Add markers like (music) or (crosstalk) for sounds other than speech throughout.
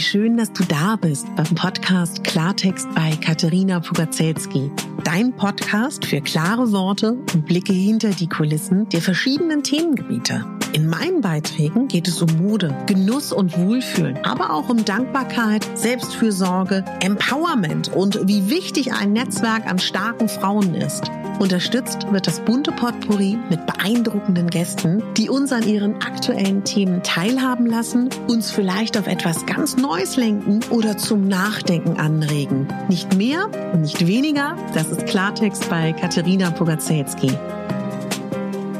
Wie schön, dass du da bist beim Podcast Klartext bei Katharina Pugacelski. Dein Podcast für klare Worte und Blicke hinter die Kulissen der verschiedenen Themengebiete. In meinen Beiträgen geht es um Mode, Genuss und Wohlfühlen, aber auch um Dankbarkeit, Selbstfürsorge, Empowerment und wie wichtig ein Netzwerk an starken Frauen ist. Unterstützt wird das bunte Potpourri mit beeindruckenden Gästen, die uns an ihren aktuellen Themen teilhaben lassen, uns vielleicht auf etwas ganz Neues lenken oder zum Nachdenken anregen. Nicht mehr, nicht weniger, das ist Klartext bei Katharina Pogacelski.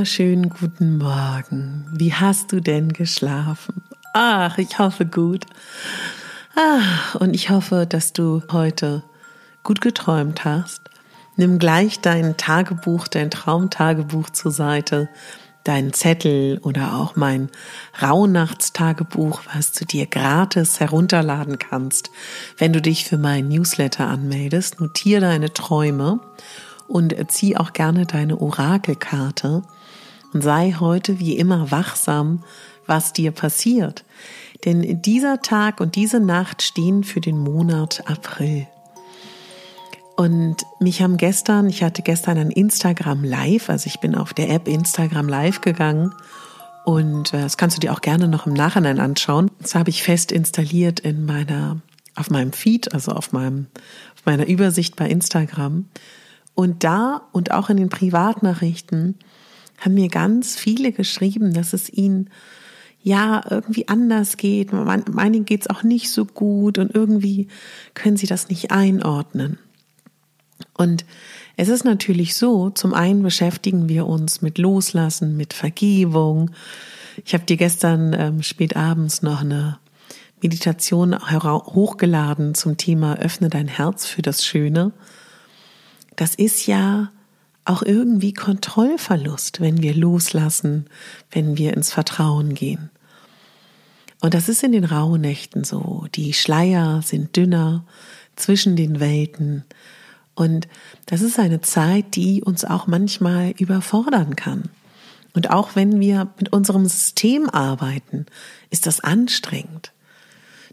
Wunderschönen guten Morgen. Wie hast du denn geschlafen? Ach, ich hoffe gut. Ah, und ich hoffe, dass du heute gut geträumt hast. Nimm gleich dein Tagebuch, dein Traumtagebuch zur Seite, deinen Zettel oder auch mein Rauhnachtstagebuch, was du dir gratis herunterladen kannst, wenn du dich für meinen Newsletter anmeldest. Notiere deine Träume und zieh auch gerne deine Orakelkarte und sei heute wie immer wachsam, was dir passiert. Denn dieser Tag und diese Nacht stehen für den Monat April. Und mich haben gestern, ich hatte gestern ein Instagram Live, also ich bin auf der App Instagram Live gegangen und äh, das kannst du dir auch gerne noch im Nachhinein anschauen. Das habe ich fest installiert in meiner, auf meinem Feed, also auf meinem, auf meiner Übersicht bei Instagram. Und da und auch in den Privatnachrichten haben mir ganz viele geschrieben, dass es ihnen ja irgendwie anders geht. Meinen geht es auch nicht so gut und irgendwie können sie das nicht einordnen. Und es ist natürlich so, zum einen beschäftigen wir uns mit Loslassen, mit Vergebung. Ich habe dir gestern ähm, spät abends noch eine Meditation hochgeladen zum Thema Öffne dein Herz für das Schöne das ist ja auch irgendwie Kontrollverlust, wenn wir loslassen, wenn wir ins Vertrauen gehen. Und das ist in den Rauhnächten so. Die Schleier sind dünner zwischen den Welten. Und das ist eine Zeit, die uns auch manchmal überfordern kann. Und auch wenn wir mit unserem System arbeiten, ist das anstrengend.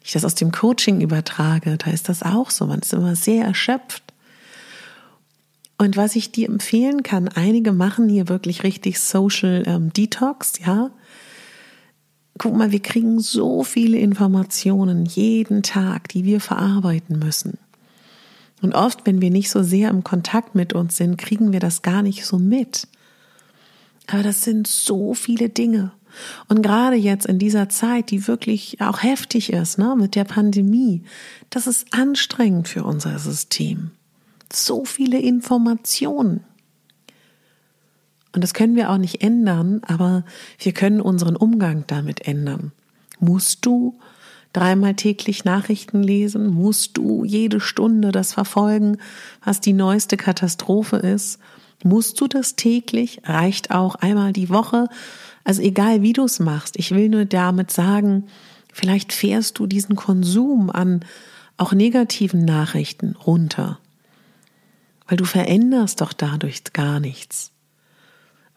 Ich das aus dem Coaching übertrage, da ist das auch so. Man ist immer sehr erschöpft. Und was ich dir empfehlen kann, einige machen hier wirklich richtig Social ähm, Detox, ja. Guck mal, wir kriegen so viele Informationen jeden Tag, die wir verarbeiten müssen. Und oft, wenn wir nicht so sehr im Kontakt mit uns sind, kriegen wir das gar nicht so mit. Aber das sind so viele Dinge. Und gerade jetzt in dieser Zeit, die wirklich auch heftig ist, ne, mit der Pandemie, das ist anstrengend für unser System so viele Informationen. Und das können wir auch nicht ändern, aber wir können unseren Umgang damit ändern. Musst du dreimal täglich Nachrichten lesen? Musst du jede Stunde das verfolgen, was die neueste Katastrophe ist? Musst du das täglich? Reicht auch einmal die Woche? Also egal wie du es machst, ich will nur damit sagen, vielleicht fährst du diesen Konsum an auch negativen Nachrichten runter weil du veränderst doch dadurch gar nichts.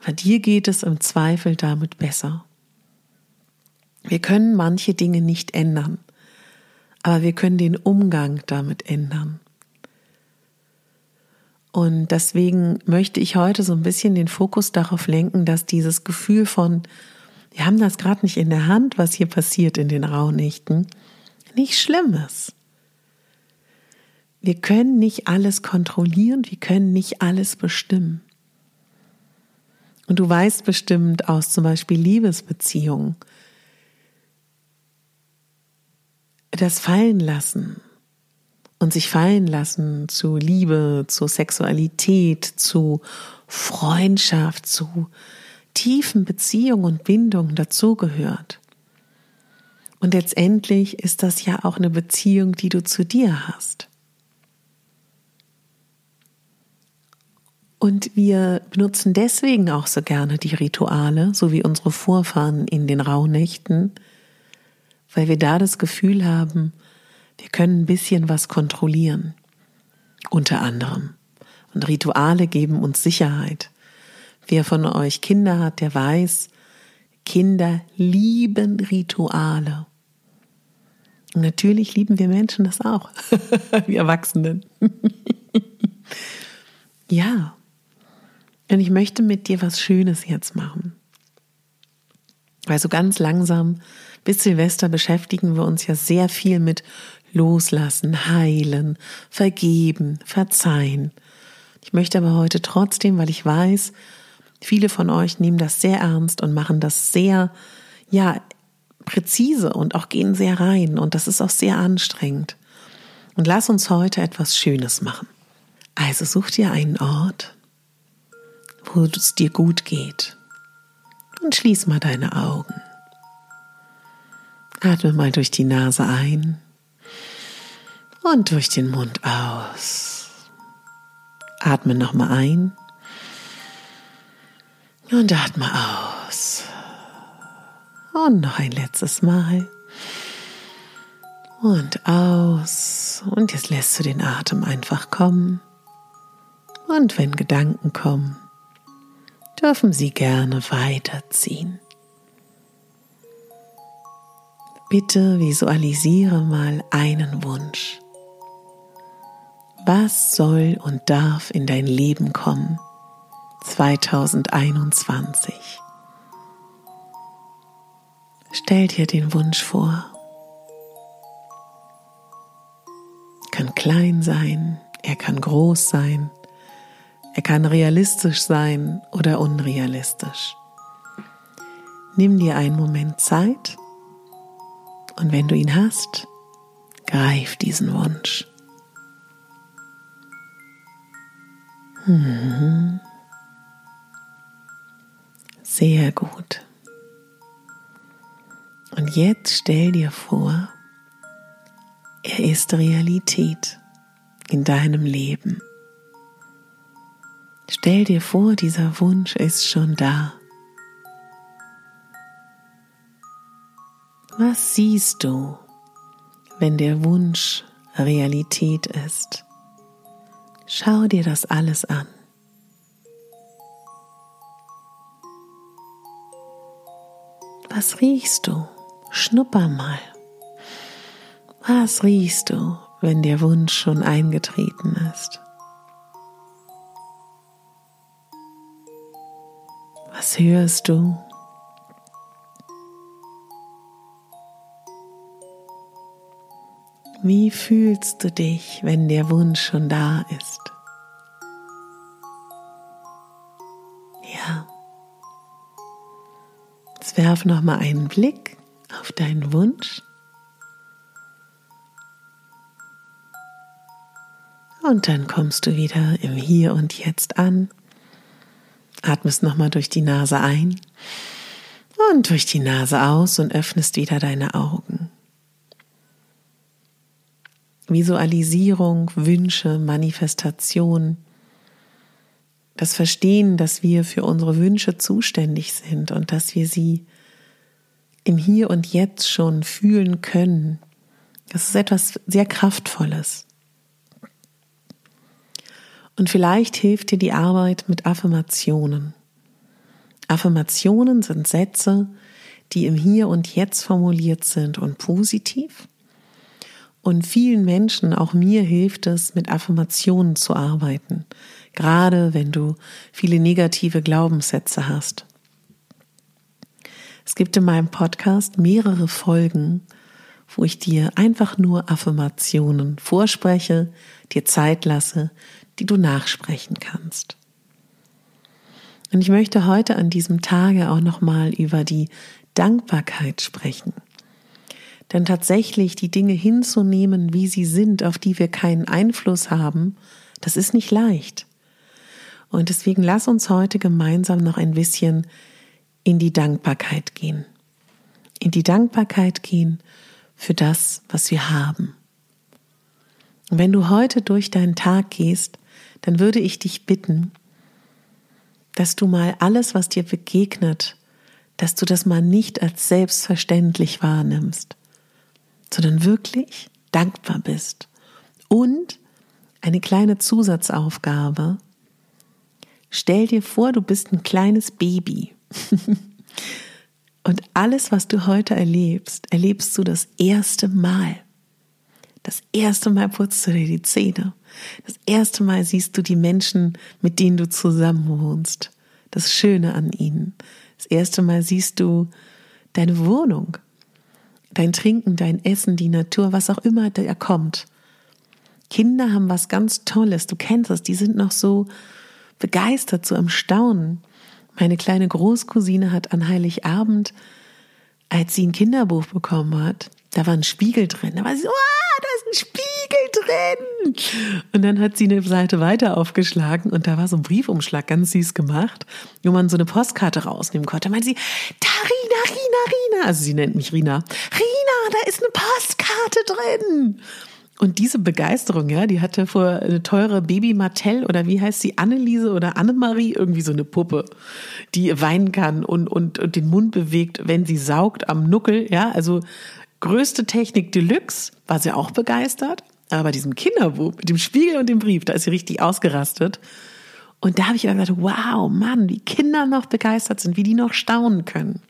Bei dir geht es im Zweifel damit besser. Wir können manche Dinge nicht ändern, aber wir können den Umgang damit ändern. Und deswegen möchte ich heute so ein bisschen den Fokus darauf lenken, dass dieses Gefühl von, wir haben das gerade nicht in der Hand, was hier passiert in den Rauhnächten, nicht schlimm ist. Wir können nicht alles kontrollieren, wir können nicht alles bestimmen. Und du weißt bestimmt aus zum Beispiel Liebesbeziehungen, das Fallen lassen, und sich fallen lassen zu Liebe, zu Sexualität, zu Freundschaft, zu tiefen Beziehungen und Bindungen dazugehört. Und letztendlich ist das ja auch eine Beziehung, die du zu dir hast. Und wir benutzen deswegen auch so gerne die Rituale, so wie unsere Vorfahren in den Rauhnächten, weil wir da das Gefühl haben, wir können ein bisschen was kontrollieren. Unter anderem. Und Rituale geben uns Sicherheit. Wer von euch Kinder hat, der weiß, Kinder lieben Rituale. Und natürlich lieben wir Menschen das auch, (laughs) wir Erwachsenen. (laughs) ja. Und ich möchte mit dir was Schönes jetzt machen. Weil so ganz langsam bis Silvester beschäftigen wir uns ja sehr viel mit Loslassen, heilen, vergeben, verzeihen. Ich möchte aber heute trotzdem, weil ich weiß, viele von euch nehmen das sehr ernst und machen das sehr, ja, präzise und auch gehen sehr rein und das ist auch sehr anstrengend. Und lass uns heute etwas Schönes machen. Also such dir einen Ort, wo es dir gut geht und schließ mal deine Augen. Atme mal durch die Nase ein und durch den Mund aus. Atme nochmal ein und atme aus. Und noch ein letztes Mal. Und aus. Und jetzt lässt du den Atem einfach kommen. Und wenn Gedanken kommen, dürfen sie gerne weiterziehen. Bitte visualisiere mal einen Wunsch. Was soll und darf in dein Leben kommen 2021? Stell dir den Wunsch vor. Kann klein sein, er kann groß sein, er kann realistisch sein oder unrealistisch. Nimm dir einen Moment Zeit und wenn du ihn hast, greif diesen Wunsch. Mhm. Sehr gut. Und jetzt stell dir vor, er ist Realität in deinem Leben. Stell dir vor, dieser Wunsch ist schon da. Was siehst du, wenn der Wunsch Realität ist? Schau dir das alles an. Was riechst du? Schnupper mal. Was riechst du, wenn der Wunsch schon eingetreten ist? Was hörst du? Wie fühlst du dich, wenn der Wunsch schon da ist? Ja. Jetzt werf noch mal einen Blick auf deinen Wunsch. Und dann kommst du wieder im Hier und Jetzt an. Atmest nochmal durch die Nase ein und durch die Nase aus und öffnest wieder deine Augen. Visualisierung, Wünsche, Manifestation, das Verstehen, dass wir für unsere Wünsche zuständig sind und dass wir sie im Hier und Jetzt schon fühlen können. Das ist etwas sehr Kraftvolles. Und vielleicht hilft dir die Arbeit mit Affirmationen. Affirmationen sind Sätze, die im Hier und Jetzt formuliert sind und positiv und vielen Menschen, auch mir hilft es, mit Affirmationen zu arbeiten, gerade wenn du viele negative Glaubenssätze hast. Es gibt in meinem Podcast mehrere Folgen, wo ich dir einfach nur Affirmationen vorspreche, dir Zeit lasse, die du nachsprechen kannst. Und ich möchte heute an diesem Tage auch nochmal über die Dankbarkeit sprechen. Denn tatsächlich die Dinge hinzunehmen, wie sie sind, auf die wir keinen Einfluss haben, das ist nicht leicht. Und deswegen lass uns heute gemeinsam noch ein bisschen in die Dankbarkeit gehen. In die Dankbarkeit gehen für das, was wir haben. Und wenn du heute durch deinen Tag gehst, dann würde ich dich bitten, dass du mal alles, was dir begegnet, dass du das mal nicht als selbstverständlich wahrnimmst, sondern wirklich dankbar bist. Und eine kleine Zusatzaufgabe. Stell dir vor, du bist ein kleines Baby. (laughs) Und alles, was du heute erlebst, erlebst du das erste Mal. Das erste Mal putzt du dir die Zähne. Das erste Mal siehst du die Menschen, mit denen du zusammen wohnst. Das Schöne an ihnen. Das erste Mal siehst du deine Wohnung, dein Trinken, dein Essen, die Natur, was auch immer da kommt. Kinder haben was ganz Tolles. Du kennst es. Die sind noch so begeistert, so am Staunen. Meine kleine Großcousine hat an Heiligabend, als sie ein Kinderbuch bekommen hat, da war ein Spiegel drin. Da war sie so, ah, da ein Spiegel drin. Und dann hat sie eine Seite weiter aufgeschlagen und da war so ein Briefumschlag, ganz süß gemacht, wo man so eine Postkarte rausnehmen konnte. Da meinte sie, Tarina, Rina, Rina. Also sie nennt mich Rina. Rina, da ist eine Postkarte drin. Und diese Begeisterung, ja, die hatte vor eine teure Baby Martell oder wie heißt sie, Anneliese oder Annemarie, irgendwie so eine Puppe, die weinen kann und, und, und den Mund bewegt, wenn sie saugt am Nuckel, ja, also größte Technik Deluxe, war sie auch begeistert. Aber bei diesem Kinderbuch mit dem Spiegel und dem Brief, da ist sie richtig ausgerastet. Und da habe ich immer gesagt, wow, Mann, wie Kinder noch begeistert sind, wie die noch staunen können.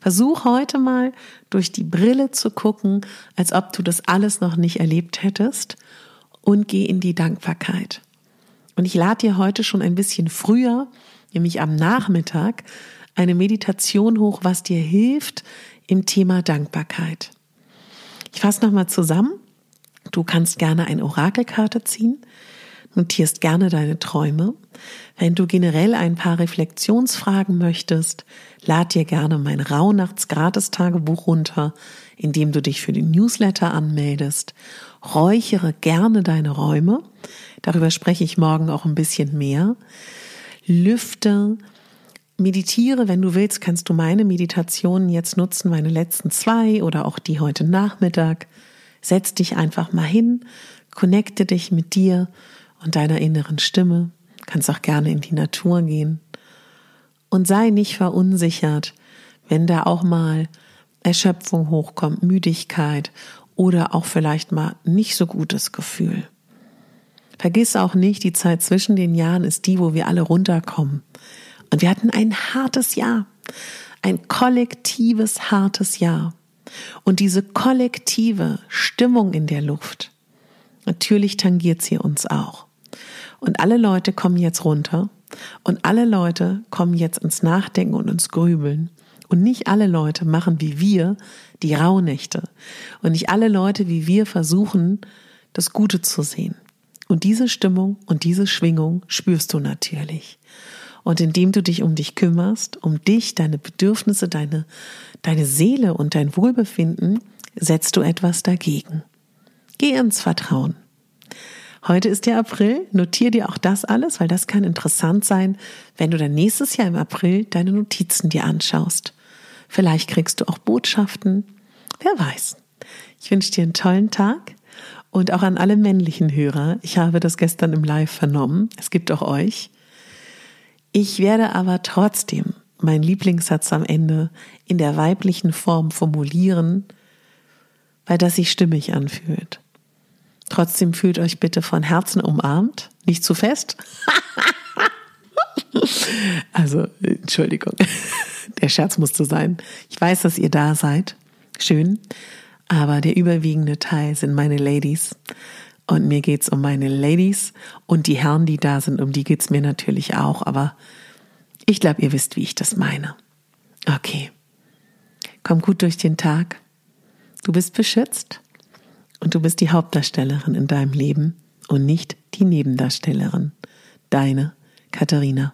Versuch heute mal durch die Brille zu gucken, als ob du das alles noch nicht erlebt hättest und geh in die Dankbarkeit. Und ich lade dir heute schon ein bisschen früher, nämlich am Nachmittag, eine Meditation hoch, was dir hilft im Thema Dankbarkeit. Ich fasse nochmal zusammen. Du kannst gerne eine Orakelkarte ziehen, notierst gerne deine Träume. Wenn du generell ein paar Reflexionsfragen möchtest, lad dir gerne mein Rauhnachts-Gratis-Tagebuch runter, in dem du dich für den Newsletter anmeldest. Räuchere gerne deine Räume. Darüber spreche ich morgen auch ein bisschen mehr. Lüfte, meditiere, wenn du willst, kannst du meine Meditationen jetzt nutzen, meine letzten zwei oder auch die heute Nachmittag. Setz dich einfach mal hin, connecte dich mit dir und deiner inneren Stimme. Kannst auch gerne in die Natur gehen. Und sei nicht verunsichert, wenn da auch mal Erschöpfung hochkommt, Müdigkeit oder auch vielleicht mal nicht so gutes Gefühl. Vergiss auch nicht, die Zeit zwischen den Jahren ist die, wo wir alle runterkommen. Und wir hatten ein hartes Jahr, ein kollektives hartes Jahr. Und diese kollektive Stimmung in der Luft, natürlich tangiert sie uns auch. Und alle Leute kommen jetzt runter und alle Leute kommen jetzt ins Nachdenken und ins Grübeln. Und nicht alle Leute machen wie wir die Rauhnächte. Und nicht alle Leute wie wir versuchen, das Gute zu sehen. Und diese Stimmung und diese Schwingung spürst du natürlich. Und indem du dich um dich kümmerst, um dich, deine Bedürfnisse, deine, deine Seele und dein Wohlbefinden, setzt du etwas dagegen. Geh ins Vertrauen. Heute ist der April. Notier dir auch das alles, weil das kann interessant sein, wenn du dann nächstes Jahr im April deine Notizen dir anschaust. Vielleicht kriegst du auch Botschaften. Wer weiß. Ich wünsche dir einen tollen Tag und auch an alle männlichen Hörer. Ich habe das gestern im Live vernommen. Es gibt auch euch. Ich werde aber trotzdem meinen Lieblingssatz am Ende in der weiblichen Form formulieren, weil das sich stimmig anfühlt. Trotzdem fühlt euch bitte von Herzen umarmt, nicht zu fest. (laughs) also, Entschuldigung, (laughs) der Scherz musste sein. Ich weiß, dass ihr da seid. Schön. Aber der überwiegende Teil sind meine Ladies. Und mir geht's um meine Ladies und die Herren, die da sind, um die geht's mir natürlich auch. Aber ich glaube, ihr wisst, wie ich das meine. Okay. Komm gut durch den Tag. Du bist beschützt und du bist die Hauptdarstellerin in deinem Leben und nicht die Nebendarstellerin. Deine Katharina.